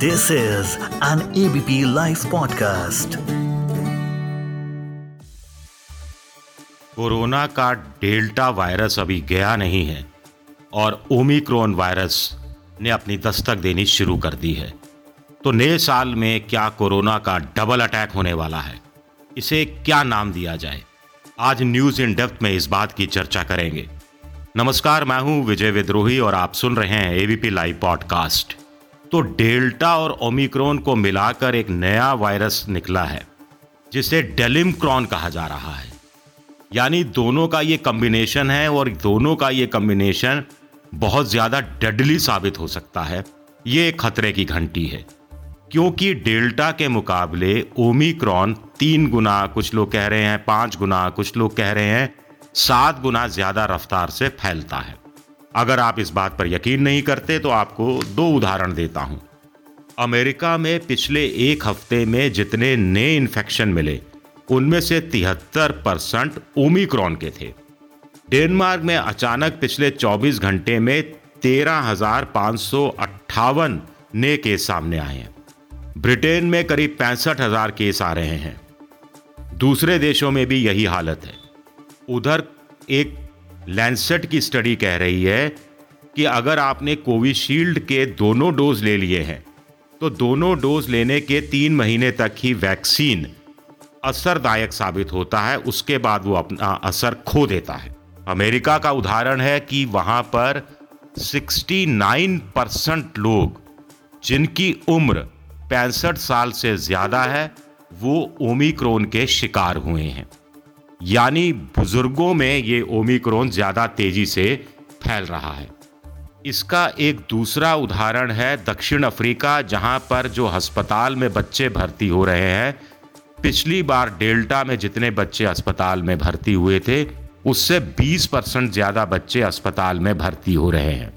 This is an ABP Life podcast. Corona का delta virus अभी गया नहीं है और ओमिक्रॉन वायरस ने अपनी दस्तक देनी शुरू कर दी है। तो नए साल में क्या कोरोना का डबल अटैक होने वाला है? इसे क्या नाम दिया जाए? आज न्यूज़ इन डेप्थ में इस बात की चर्चा करेंगे। नमस्कार, मैं हूँ विजय विद्रोही और आप सुन रहे हैं एबीपी लाइव पॉडकास्ट तो डेल्टा और ओमिक्रॉन को मिलाकर एक नया वायरस निकला है, जिसे डेलिमक्रॉन कहा जा रहा है। यानी दोनों का ये कम्बिनेशन है और दोनों का ये कम्बिनेशन बहुत ज़्यादा डेडली साबित हो सकता है। ये एक खतरे की घंटी है, क्योंकि डेल्टा के मुकाबले ओमिक्रॉन तीन गुना कुछ लोग कह रहे हैं, पाँच गुना कुछ लोग कह रहे हैं, सात गुना ज़्यादा रफ्तार से फैलता है। अगर आप इस बात पर यकीन नहीं करते तो आपको दो उदाहरण देता हूँ। अमेरिका में पिछले एक हफ़्ते में जितने नए इन्फेक्शन मिले, उनमें से तिहत्तर परसेंट ओमिक्रॉन के थे। डेनमार्क में अचानक पिछले 24 घंटे में तेरह नए केस सामने आए हैं। ब्रिटेन में करीब पैंसठ हज़ार केस आ रहे हैं। दूसरे देशों में भी यही हालत है। उधर एक लैंसेट की स्टडी कह रही है कि अगर आपने कोविशील्ड के दोनों डोज ले लिए हैं तो दोनों डोज लेने के तीन महीने तक ही वैक्सीन असरदायक साबित होता है, उसके बाद वो अपना असर खो देता है। अमेरिका का उदाहरण है कि वहाँ पर 69 परसेंट लोग, जिनकी उम्र पैंसठ साल से ज़्यादा है, वो ओमिक्रोन के शिकार हुए हैं। यानी बुज़ुर्गों में ये ओमिक्रोन ज़्यादा तेज़ी से फैल रहा है। इसका एक दूसरा उदाहरण है दक्षिण अफ्रीका, जहाँ पर जो अस्पताल में बच्चे भर्ती हो रहे हैं, पिछली बार डेल्टा में जितने बच्चे अस्पताल में भर्ती हुए थे, उससे 20 परसेंट ज़्यादा बच्चे अस्पताल में भर्ती हो रहे हैं।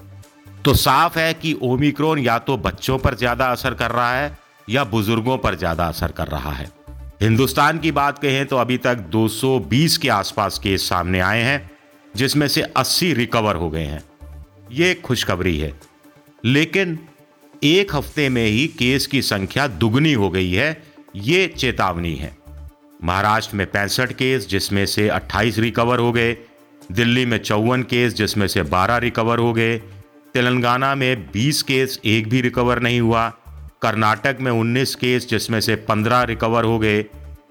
तो साफ़ है कि ओमिक्रोन या तो बच्चों पर ज़्यादा असर कर रहा है या बुज़ुर्गों पर ज़्यादा असर कर रहा है। हिंदुस्तान की बात कहें तो अभी तक 220 के आसपास केस सामने आए हैं, जिसमें से 80 रिकवर हो गए हैं। ये खुशखबरी है। लेकिन एक हफ़्ते में ही केस की संख्या दुगनी हो गई है, ये चेतावनी है। महाराष्ट्र में पैंसठ केस, जिसमें से 28 रिकवर हो गए, दिल्ली में चौवन केस, जिसमें से 12 रिकवर हो गए, तेलंगाना में 20 केस, एक भी रिकवर नहीं हुआ। कर्नाटक में 19 केस, जिसमें से 15 रिकवर हो गए।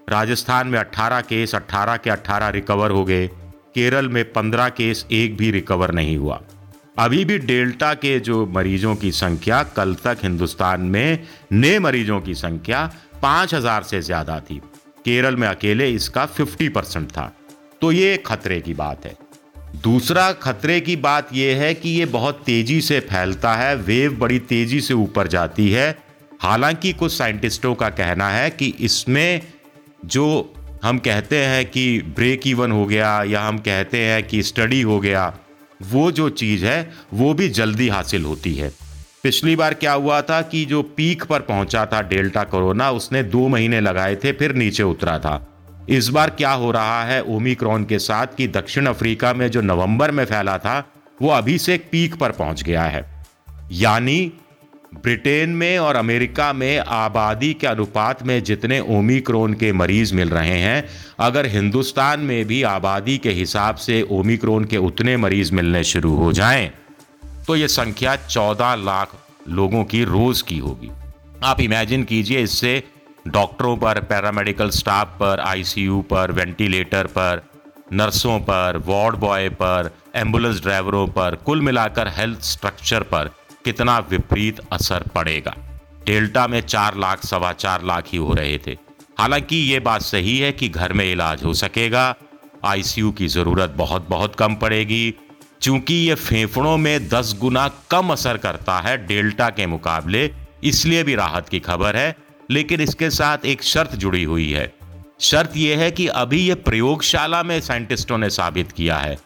राजस्थान में 18 केस 18 के 18 रिकवर हो गए। केरल में 15 केस, एक भी रिकवर नहीं हुआ। अभी भी डेल्टा के जो मरीजों की संख्या, कल तक हिंदुस्तान में नए मरीजों की संख्या पाँच हज़ार से ज़्यादा थी। केरल में अकेले इसका 50 परसेंट था। तो ये खतरे की बात है। दूसरा खतरे की बात यह है कि ये बहुत तेज़ी से फैलता है वेव बड़ी तेज़ी से ऊपर जाती है। हालाँकि कुछ साइंटिस्टों का कहना है कि इसमें जो हम कहते हैं कि ब्रेक इवन हो गया या हम कहते हैं कि स्टडी हो गया, वो जो चीज़ है, वो भी जल्दी हासिल होती है। पिछली बार क्या हुआ था कि जो पीक पर पहुँचा था डेल्टा कोरोना, उसने दो महीने लगाए थे, फिर नीचे उतरा था। इस बार क्या हो रहा है ओमिक्रॉन के साथ कि दक्षिण अफ्रीका में जो नवंबर में फैला था, वो अभी से पीक पर पहुँच गया है। यानी ब्रिटेन में और अमेरिका में आबादी के अनुपात में जितने ओमिक्रोन के मरीज़ मिल रहे हैं, अगर हिंदुस्तान में भी आबादी के हिसाब से ओमिक्रोन के उतने मरीज़ मिलने शुरू हो जाएँ तो ये संख्या 14 लाख लोगों की रोज की होगी। आप इमेजिन कीजिए इससे डॉक्टरों पर पैरामेडिकल स्टाफ पर आईसीयू पर वेंटिलेटर पर, नर्सों पर, वार्ड बॉय पर एंबुलेंस ड्राइवरों पर, कुल मिलाकर हेल्थ स्ट्रक्चर पर कितना विपरीत असर पड़ेगा। डेल्टा में चार लाख, सवा चार लाख ही हो रहे थे। हालाँकि ये बात सही है कि घर में इलाज हो सकेगा। आईसीयू की ज़रूरत बहुत बहुत कम पड़ेगी। चूँकि ये फेफड़ों में दस गुना कम असर करता है डेल्टा के मुकाबले, इसलिए भी राहत की खबर है, लेकिन इसके साथ एक शर्त जुड़ी हुई है। शर्त यह है कि अभी ये प्रयोगशाला में साइंटिस्टों ने साबित किया है।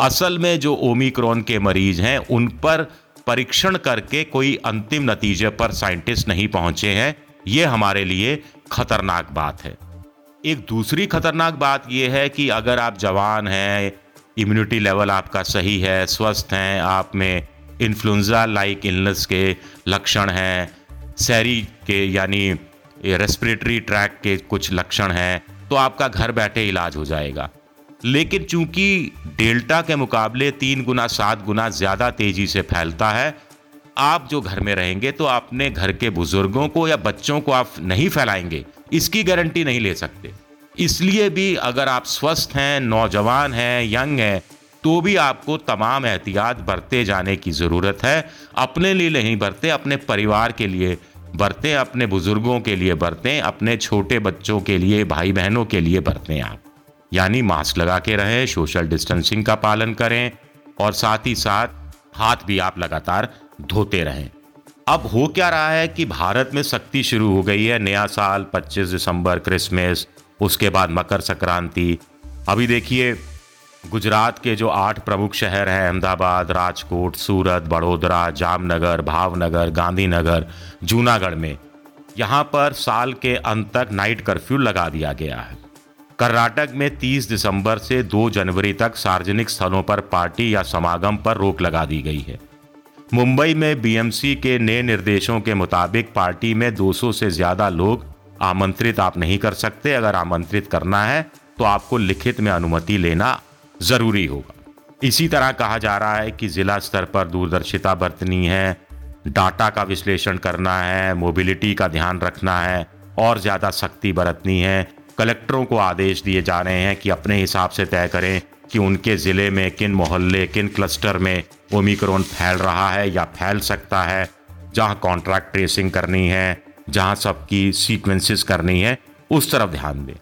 असल में जो ओमिक्रॉन के मरीज़ हैं, उन पर परीक्षण करके कोई अंतिम नतीजे पर साइंटिस्ट नहीं पहुँचे हैं, ये हमारे लिए खतरनाक बात है। एक दूसरी खतरनाक बात यह है कि अगर आप जवान हैं इम्यूनिटी लेवल आपका सही है, स्वस्थ हैं, आप में इन्फ्लुन्जा लाइक इलनेस के लक्षण हैं, सैरी के यानी रेस्पिरेटरी ट्रैक के कुछ लक्षण हैं तो आपका घर बैठे इलाज हो जाएगा। लेकिन चूँकि डेल्टा के मुकाबले तीन गुना, सात गुना ज़्यादा तेज़ी से फैलता है, आप जो घर में रहेंगे तो अपने घर के बुज़ुर्गों को या बच्चों को आप नहीं फैलाएँगे। इसकी गारंटी नहीं ले सकते। इसलिए भी अगर आप स्वस्थ हैं, नौजवान हैं, यंग हैं तो भी आपको तमाम एहतियात बरते जाने की ज़रूरत है। अपने लिए नहीं बरते, अपने परिवार के लिए बरतें, अपने बुज़ुर्गों के लिए बरतें, अपने छोटे बच्चों के लिए भाई बहनों के लिए बरतें आप। यानी मास्क लगा के रहें सोशल डिस्टेंसिंग का पालन करें और साथ ही साथ हाथ भी आप लगातार धोते रहें। अब हो क्या रहा है कि भारत में सख्ती शुरू हो गई है, नया साल 25 दिसंबर, क्रिसमस, उसके बाद मकर संक्रांति। अभी देखिए, गुजरात के जो आठ प्रमुख शहर हैं, अहमदाबाद, राजकोट, सूरत, बड़ोदरा, जामनगर, भावनगर, गांधीनगर, जूनागढ़ में, यहाँ पर साल के अंत तक नाइट कर्फ्यू लगा दिया गया है। कर्नाटक में 30 दिसंबर से 2 जनवरी तक सार्वजनिक स्थलों पर पार्टी या समागम पर रोक लगा दी गई है। मुंबई में बीएमसी के नए निर्देशों के मुताबिक पार्टी में 200 से ज़्यादा लोग आमंत्रित आप नहीं कर सकते। अगर आमंत्रित करना है तो आपको लिखित में अनुमति लेना ज़रूरी होगा। इसी तरह कहा जा रहा है कि जिला स्तर पर दूरदर्शिता बरतनी है, डाटा का विश्लेषण करना है, मोबिलिटी का ध्यान रखना है, और ज़्यादा सख्ती बरतनी है। कलेक्टरों को आदेश दिए जा रहे हैं कि अपने हिसाब से तय करें कि उनके ज़िले में किन मोहल्ले, किन क्लस्टर में ओमिक्रोन फैल रहा है या फैल सकता है, जहाँ कॉन्ट्रैक्ट ट्रेसिंग करनी है, जहाँ सबकी सीक्वेंसेस करनी है, उस तरफ़ ध्यान दें।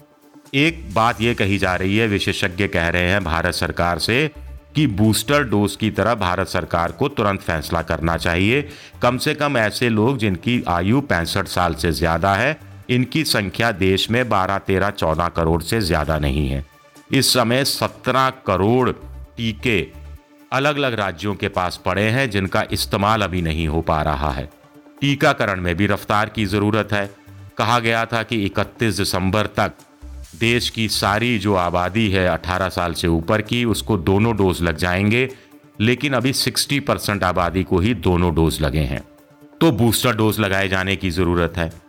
एक बात यह कही जा रही है, विशेषज्ञ कह रहे हैं भारत सरकार से कि बूस्टर डोज की तरह भारत सरकार को तुरंत फैसला करना चाहिए। कम से कम ऐसे लोग जिनकी आयु पैंसठ साल से ज़्यादा है इनकी संख्या देश में बारह, तेरह, चौदह करोड़ से ज़्यादा नहीं है। इस समय सत्रह करोड़ टीके अलग अलग राज्यों के पास पड़े हैं, जिनका इस्तेमाल अभी नहीं हो पा रहा है। टीकाकरण में भी रफ्तार की ज़रूरत है। कहा गया था कि 31 दिसंबर तक देश की सारी जो आबादी है 18 साल से ऊपर की, उसको दोनों डोज लग जाएँगे, लेकिन अभी 60 परसेंट आबादी को ही दोनों डोज लगे हैं। तो बूस्टर डोज लगाए जाने की ज़रूरत है।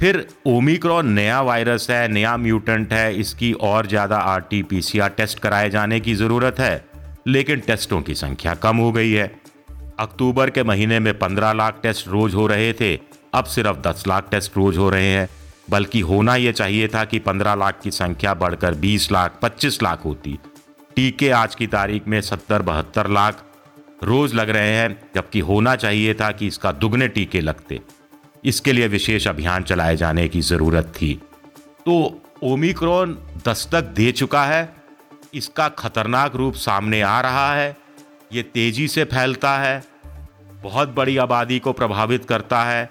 फिर ओमिक्रॉन नया वायरस है, नया म्यूटेंट है, इसकी और ज़्यादा R T P C R test कराए जाने की ज़रूरत है, लेकिन टेस्टों की संख्या कम हो गई है। अक्टूबर के महीने में पंद्रह लाख टेस्ट रोज हो रहे थे, अब सिर्फ़ दस लाख टेस्ट रोज हो रहे हैं। बल्कि होना यह चाहिए था कि पंद्रह लाख की संख्या बढ़कर बीस लाख, पच्चीस लाख होती। टीके आज की तारीख में सत्तर, बहत्तर लाख रोज लग रहे हैं, जबकि होना चाहिए था कि इसका दुगने टीके लगते। इसके लिए विशेष अभियान चलाए जाने की ज़रूरत थी। तो ओमिक्रॉन दस्तक दे चुका है। इसका खतरनाक रूप सामने आ रहा है। ये तेज़ी से फैलता है। बहुत बड़ी आबादी को प्रभावित करता है।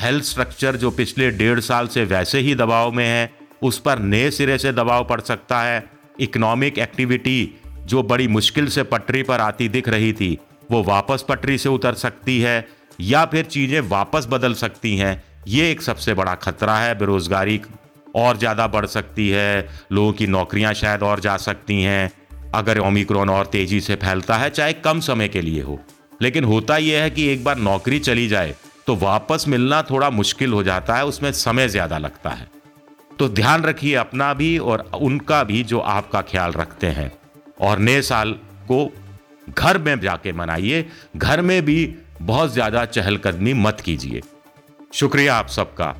हेल्थ स्ट्रक्चर जो पिछले डेढ़ साल से वैसे ही दबाव में है, उस पर नए सिरे से दबाव पड़ सकता है। इकोनॉमिक एक्टिविटी जो बड़ी मुश्किल से पटरी पर आती दिख रही थी। वो वापस पटरी से उतर सकती है या फिर चीज़ें वापस बदल सकती हैं, ये एक सबसे बड़ा खतरा है। बेरोज़गारी और ज़्यादा बढ़ सकती है, लोगों की नौकरियाँ शायद और जा सकती हैं। अगर ओमिक्रॉन और तेज़ी से फैलता है, चाहे कम समय के लिए हो। लेकिन होता यह है कि एक बार नौकरी चली जाए तो वापस मिलना थोड़ा मुश्किल हो जाता है, उसमें समय ज़्यादा लगता है। तो ध्यान रखिए अपना भी और उनका भी जो आपका ख्याल रखते हैं। और नए साल को घर में जाके मनाइए, घर में भी बहुत ज़्यादा चहलकदमी मत कीजिए। शुक्रिया आप सबका।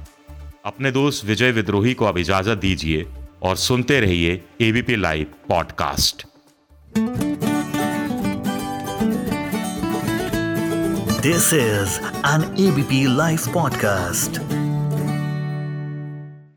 अपने दोस्त विजय विद्रोही को अब इजाज़त दीजिए और सुनते रहिए ABP live podcast this is an ABP live podcast